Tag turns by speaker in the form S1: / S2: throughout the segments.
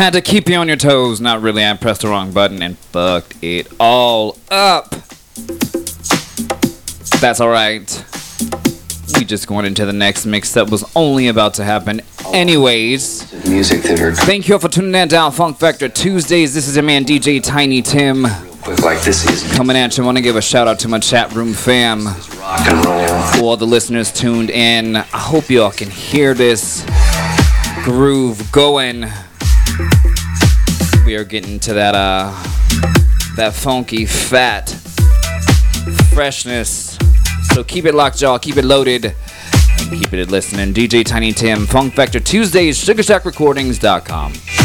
S1: had to keep you on your toes. Not really, I pressed the wrong button and fucked it all up. That's alright. We just going into the next mix that was only about to happen anyways.
S2: Music that are
S1: Thank you all for tuning in down Funk Factor Tuesdays. This is your man DJ Tiny Tim
S2: quick like this is
S1: coming at you. I want to give a shout out to my chat room fam.
S2: rock and roll.
S1: For all the listeners tuned in. I hope y'all can hear this groove going. We are getting to that uh that funky fat freshness. So keep it locked, y'all. Keep it loaded. And keep it listening. DJ Tiny Tim, Funk Factor Tuesdays, SugarShackRecordings.com.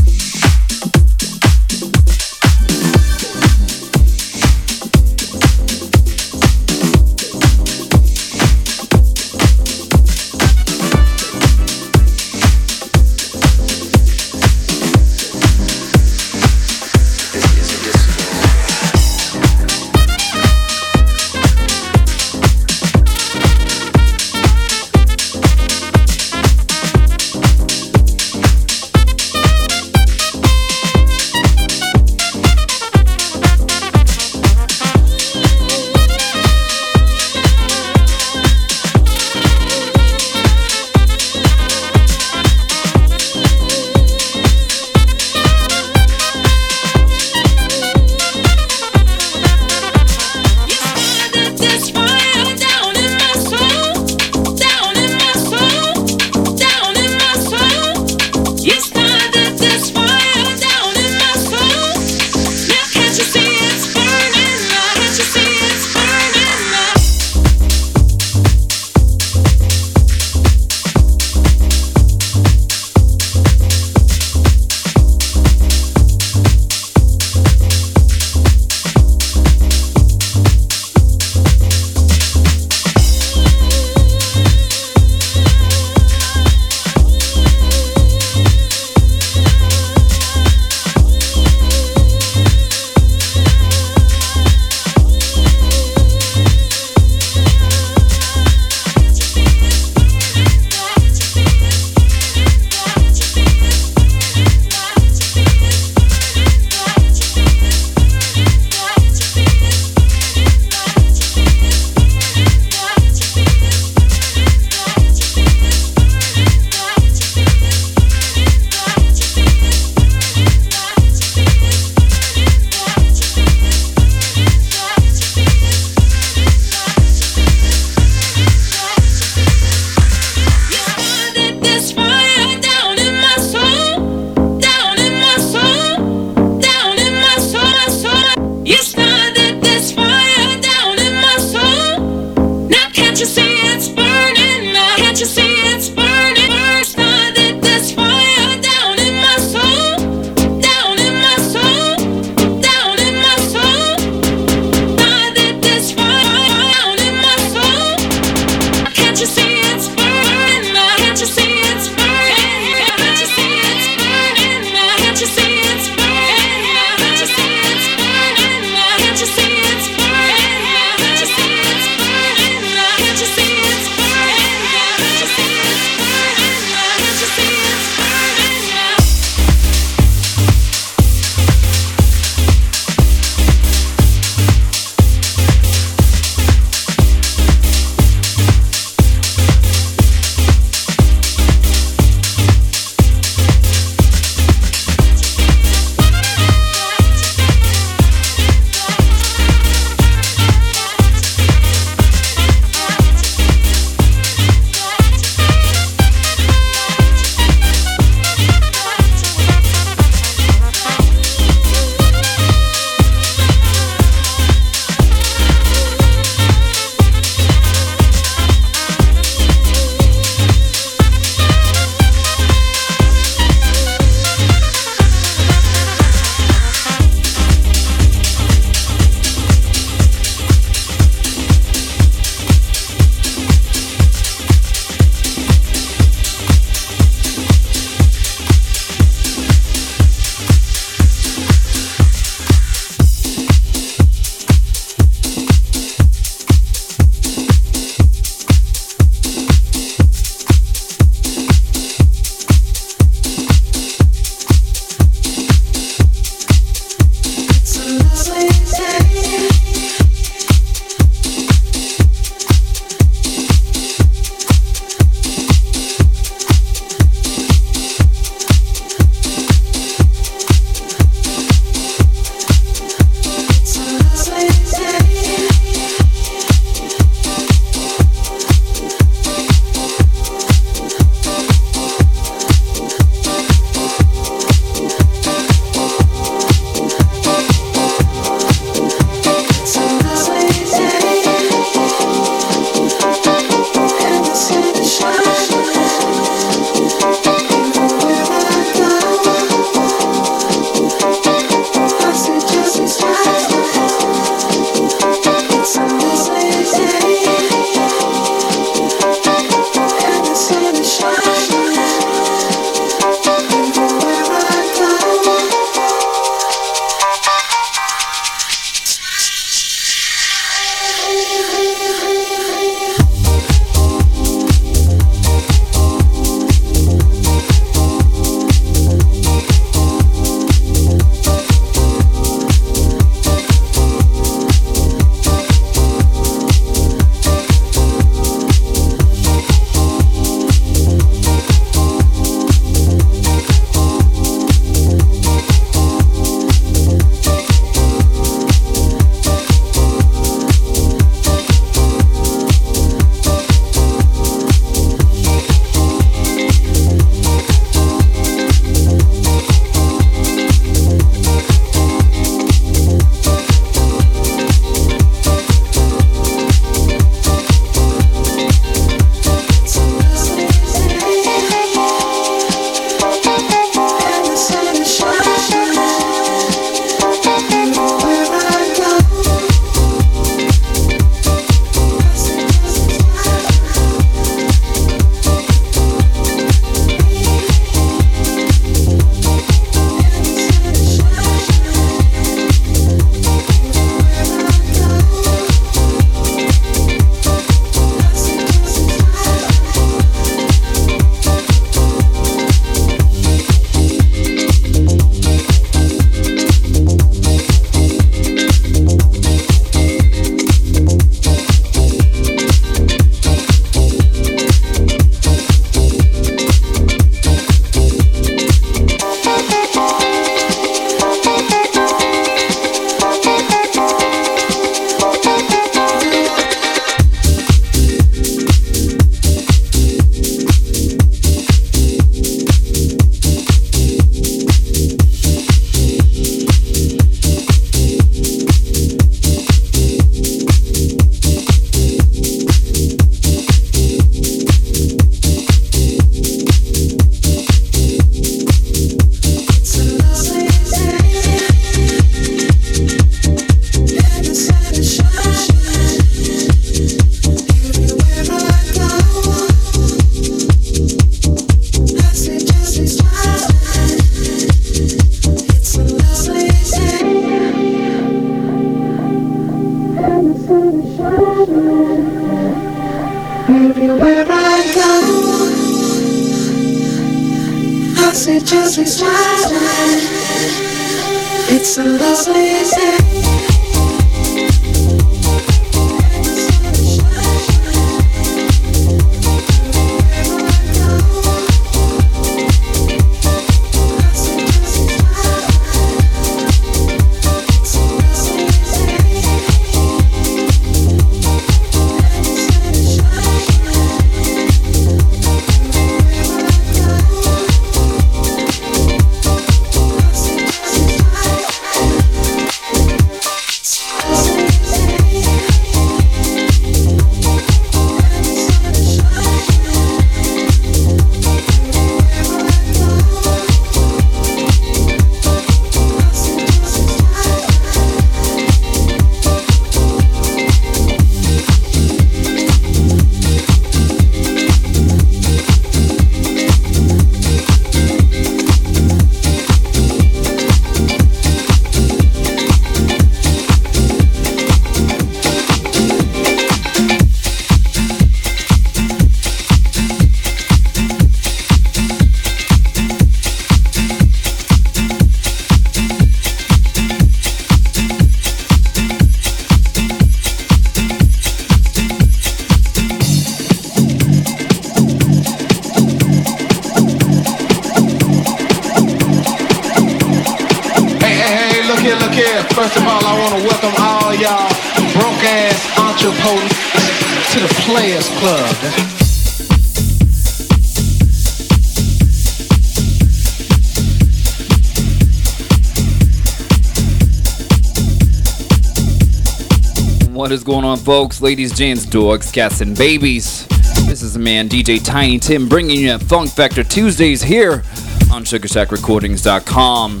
S2: folks, ladies, gents, dogs, cats, and babies. This is the man, DJ Tiny Tim, bringing you Funk Factor Tuesdays here on SugarShackRecordings.com.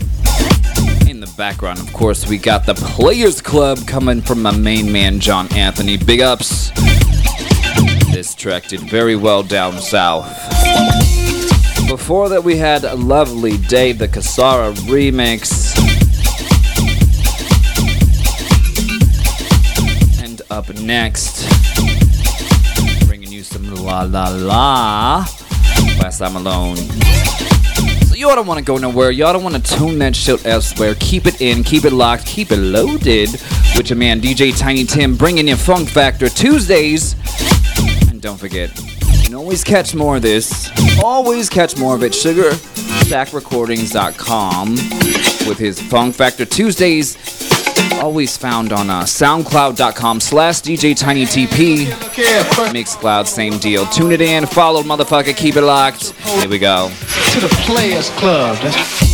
S2: In the background, of course, we got the Players Club coming from my main man, John Anthony. Big ups. This track did very well down south. Before that, we had a lovely Dave the Kasara remix up next. Bringing you some La La La by Sam Malone. So y'all don't want to go nowhere. Y'all don't want to tune that shit elsewhere. Keep it in, keep it locked, keep it loaded with your man DJ Tiny Tim bringing you Funk Factor Tuesdays. And don't forget, you can always catch more of this. Always catch more of it. SugarShackRecordings.com with his Funk Factor Tuesdays always found on uh, soundcloud.com slash DJ Tiny TP. Mixcloud, same deal. Tune it in, follow motherfucker, keep it locked. Here we go.
S3: To the Players Club.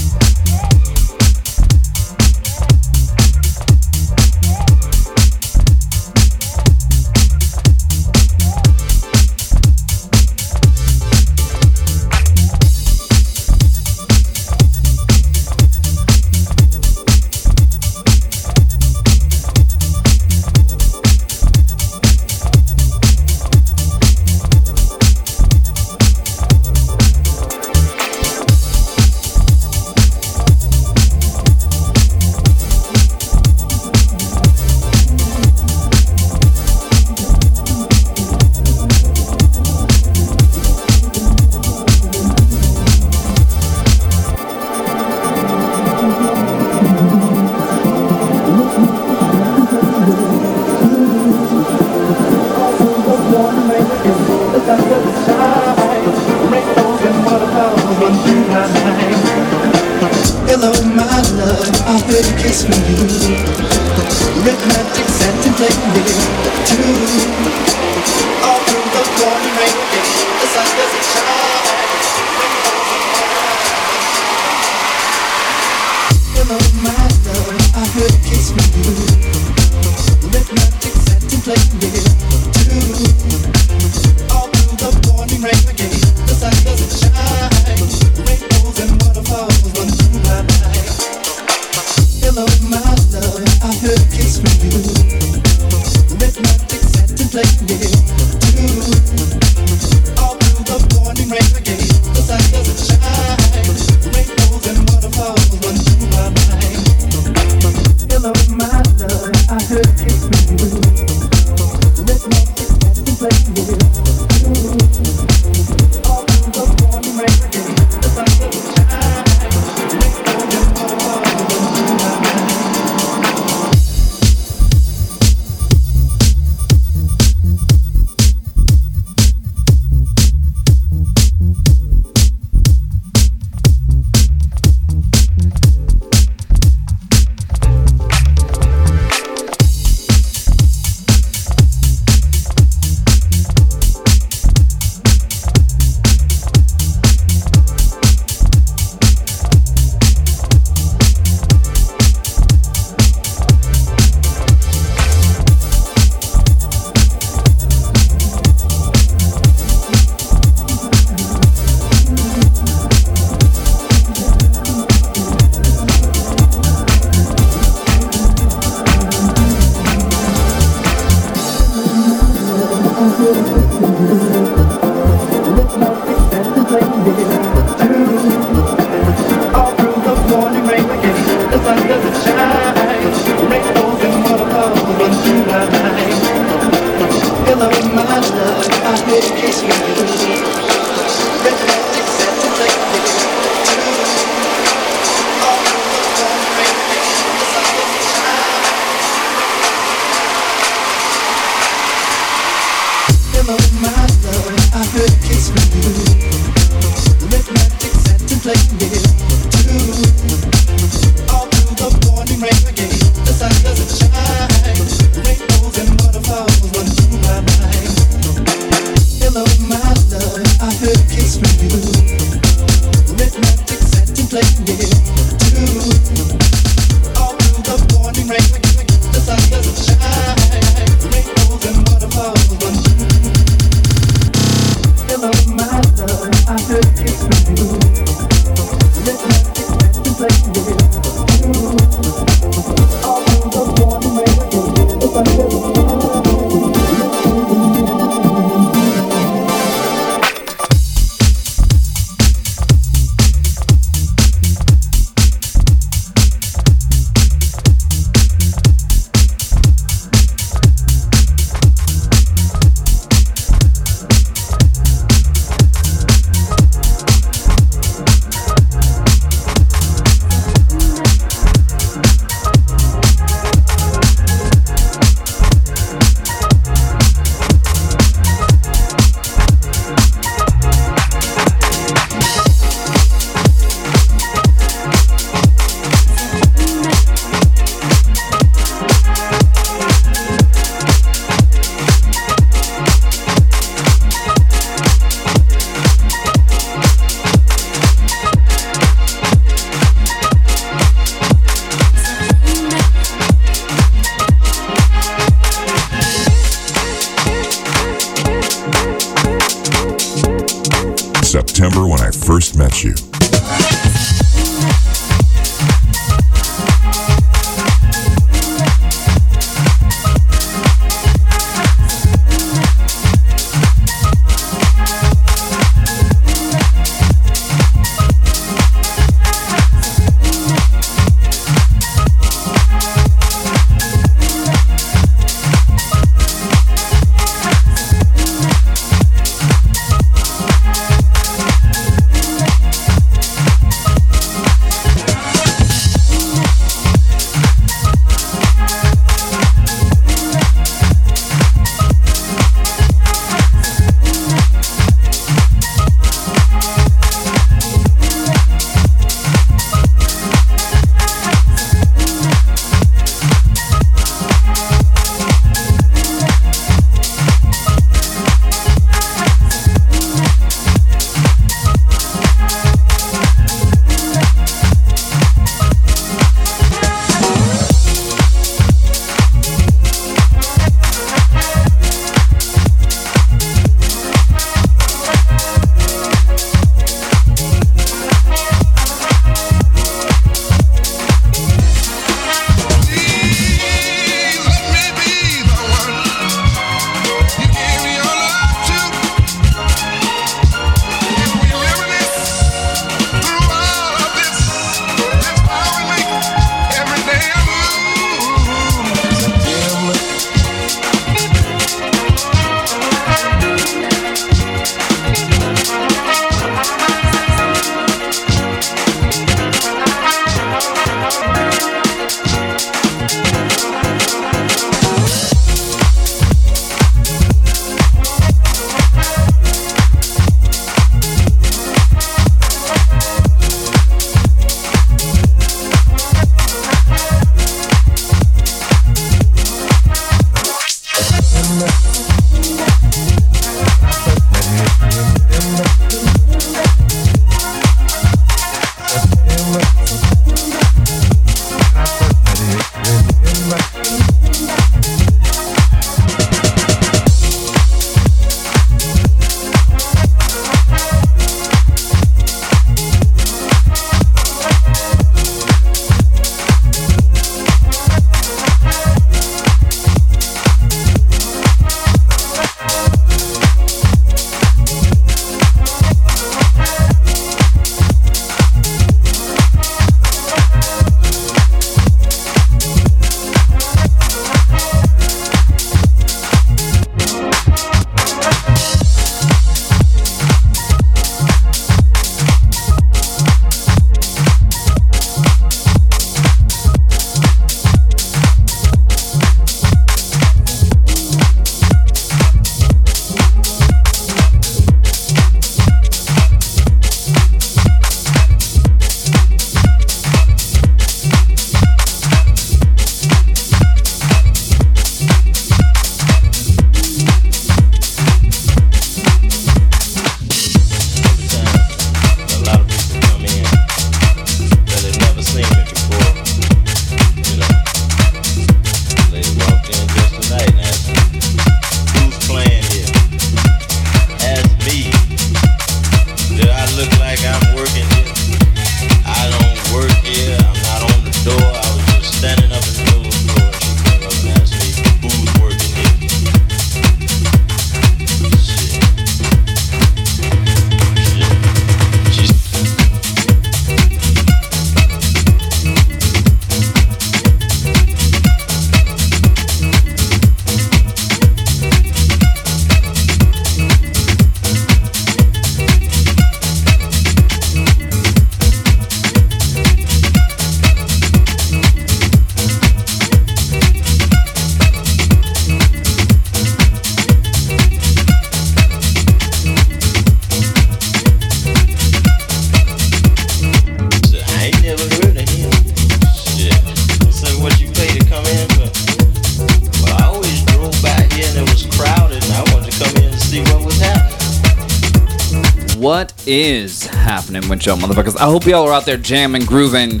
S2: happening motherfuckers? I hope y'all are out there jamming, grooving,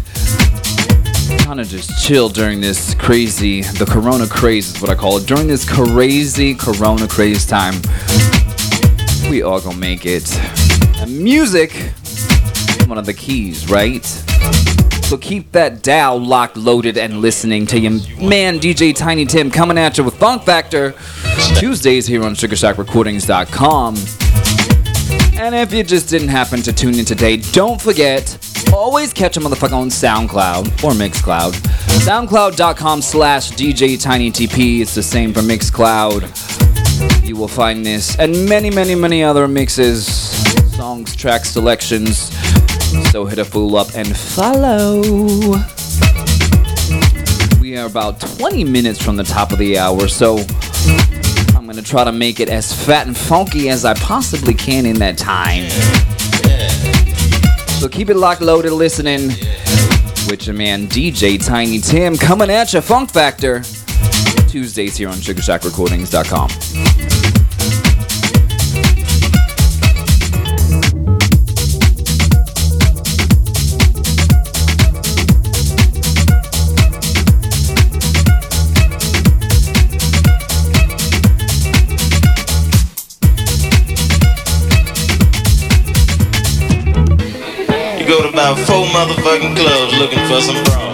S2: trying to just chill during this crazy, the corona craze is what I call it. During this crazy corona craze time, we all gonna make it. And music, one of the keys, right? So keep that dial locked, loaded, and listening to your man DJ Tiny Tim coming at you with Funk Factor Tuesdays here on SugarShackRecordings.com. And if you just didn't happen to tune in today, don't forget, always catch a motherfucker on SoundCloud or Mixcloud. SoundCloud.com slash DJ. It's the same for Mixcloud. You will find this and many, many, many other mixes, songs, track selections. So hit a fool up and follow. We are about 20 minutes from the top of the hour, so gonna try to make it as fat and funky as I possibly can in that time. So keep it locked, loaded, listening. With your man DJ Tiny Tim coming at you, Funk Factor. Tuesdays here on SugarShackRecordings.com.
S4: motherfucking clubs looking for some bras.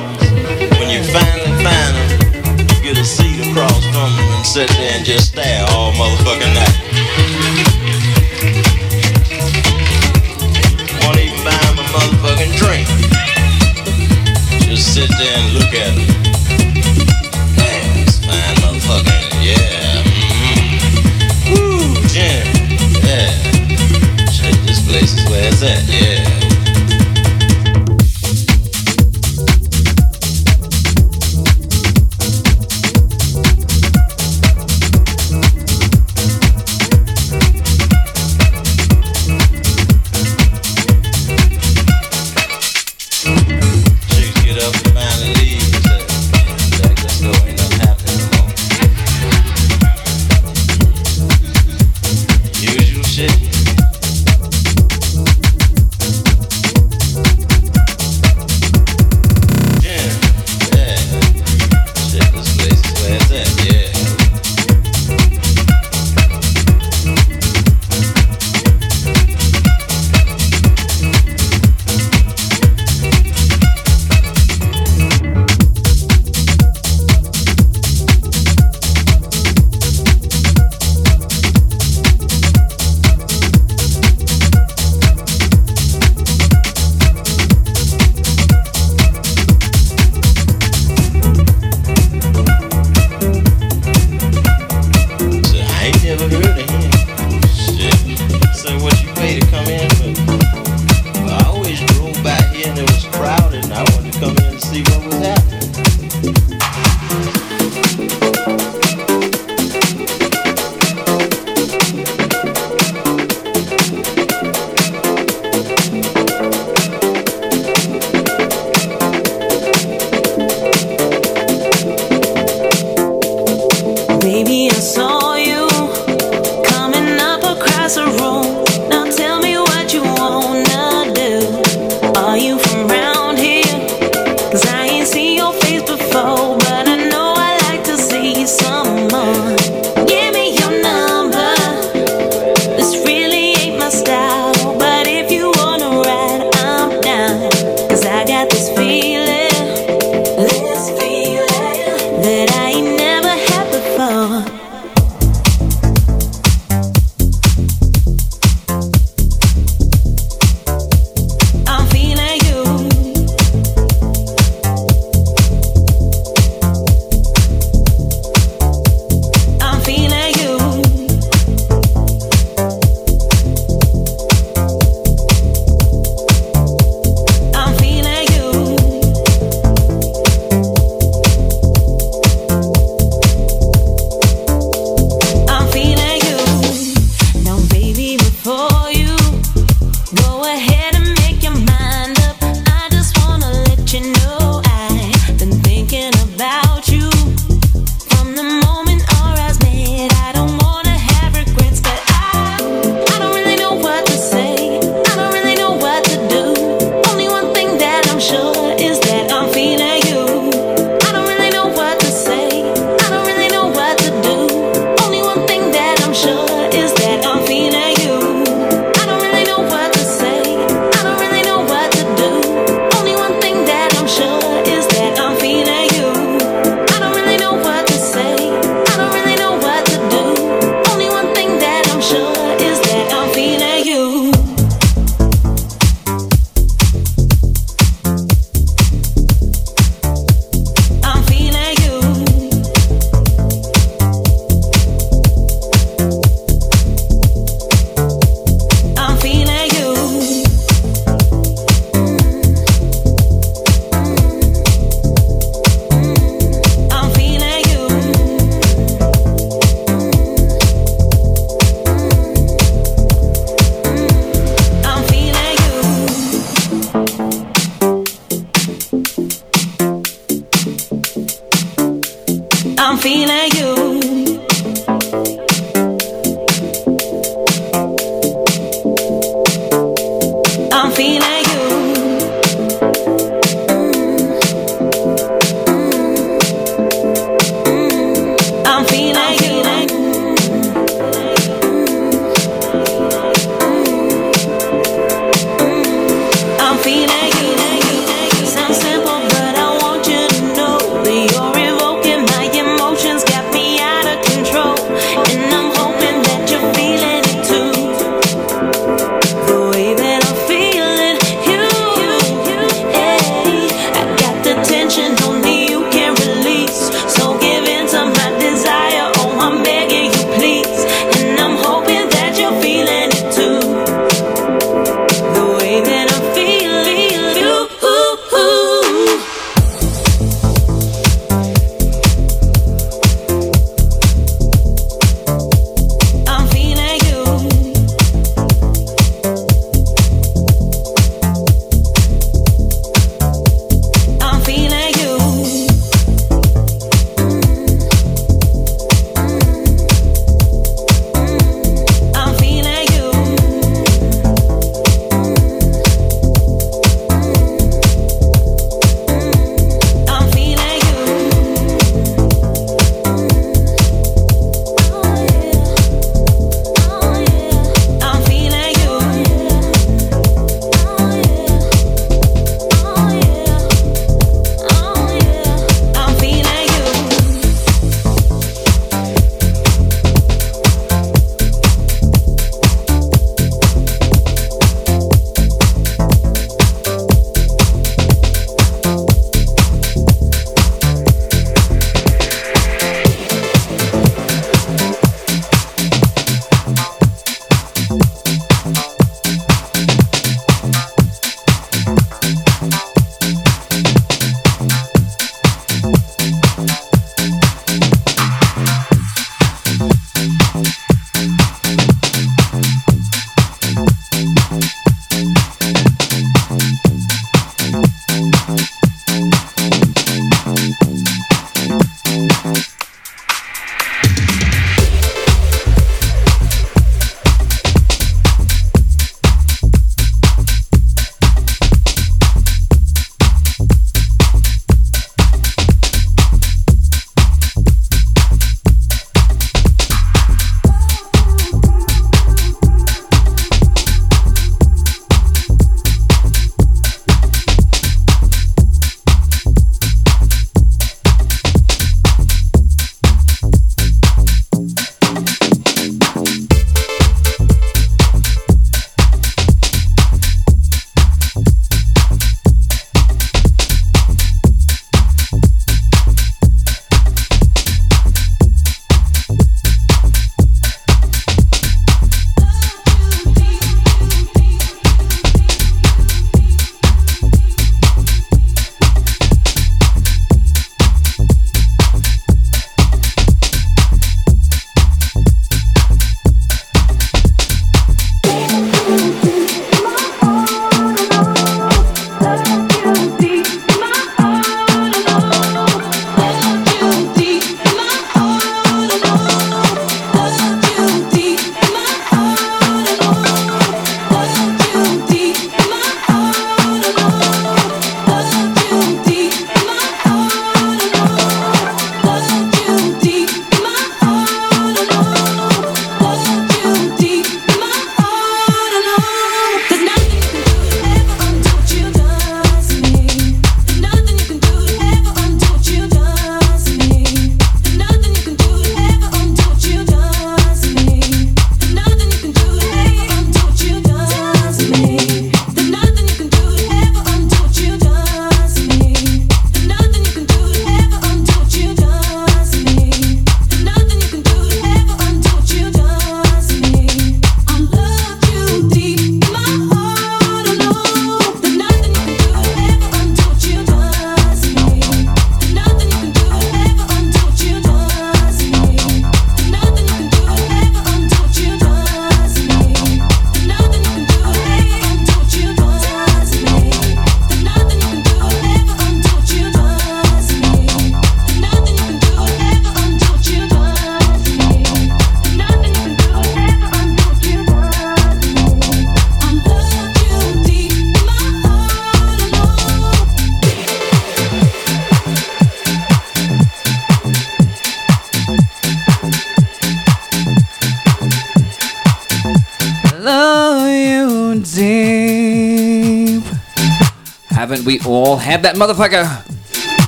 S4: All
S5: had
S2: that motherfucker?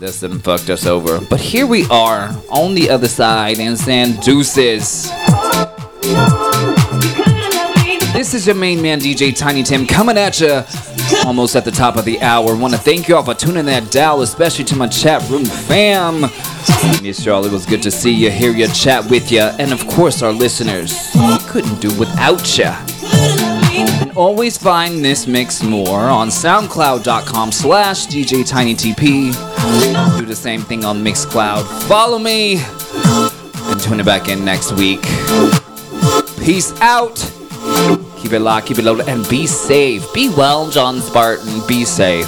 S2: This done fucked us over. But here we are on the other side and saying deuces. This is your main man, DJ Tiny Tim, coming at you almost at the top of the hour. Want to thank you all for tuning that dial, especially to my chat room fam. Miss Charlie, it was good to see you, hear you, chat with you, and of course our listeners. We couldn't do without you. Always find this mix more on soundcloud.com slash DJ TinyTP. Do the same thing on Mixcloud. Follow me and tune it back in next week. Peace out. Keep it locked, keep it loaded, and be safe. Be well, John Spartan. Be safe.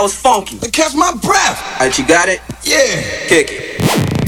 S6: now it's funky. I catch my breath.
S7: Alright, you got it?
S6: Yeah.
S7: Kick it.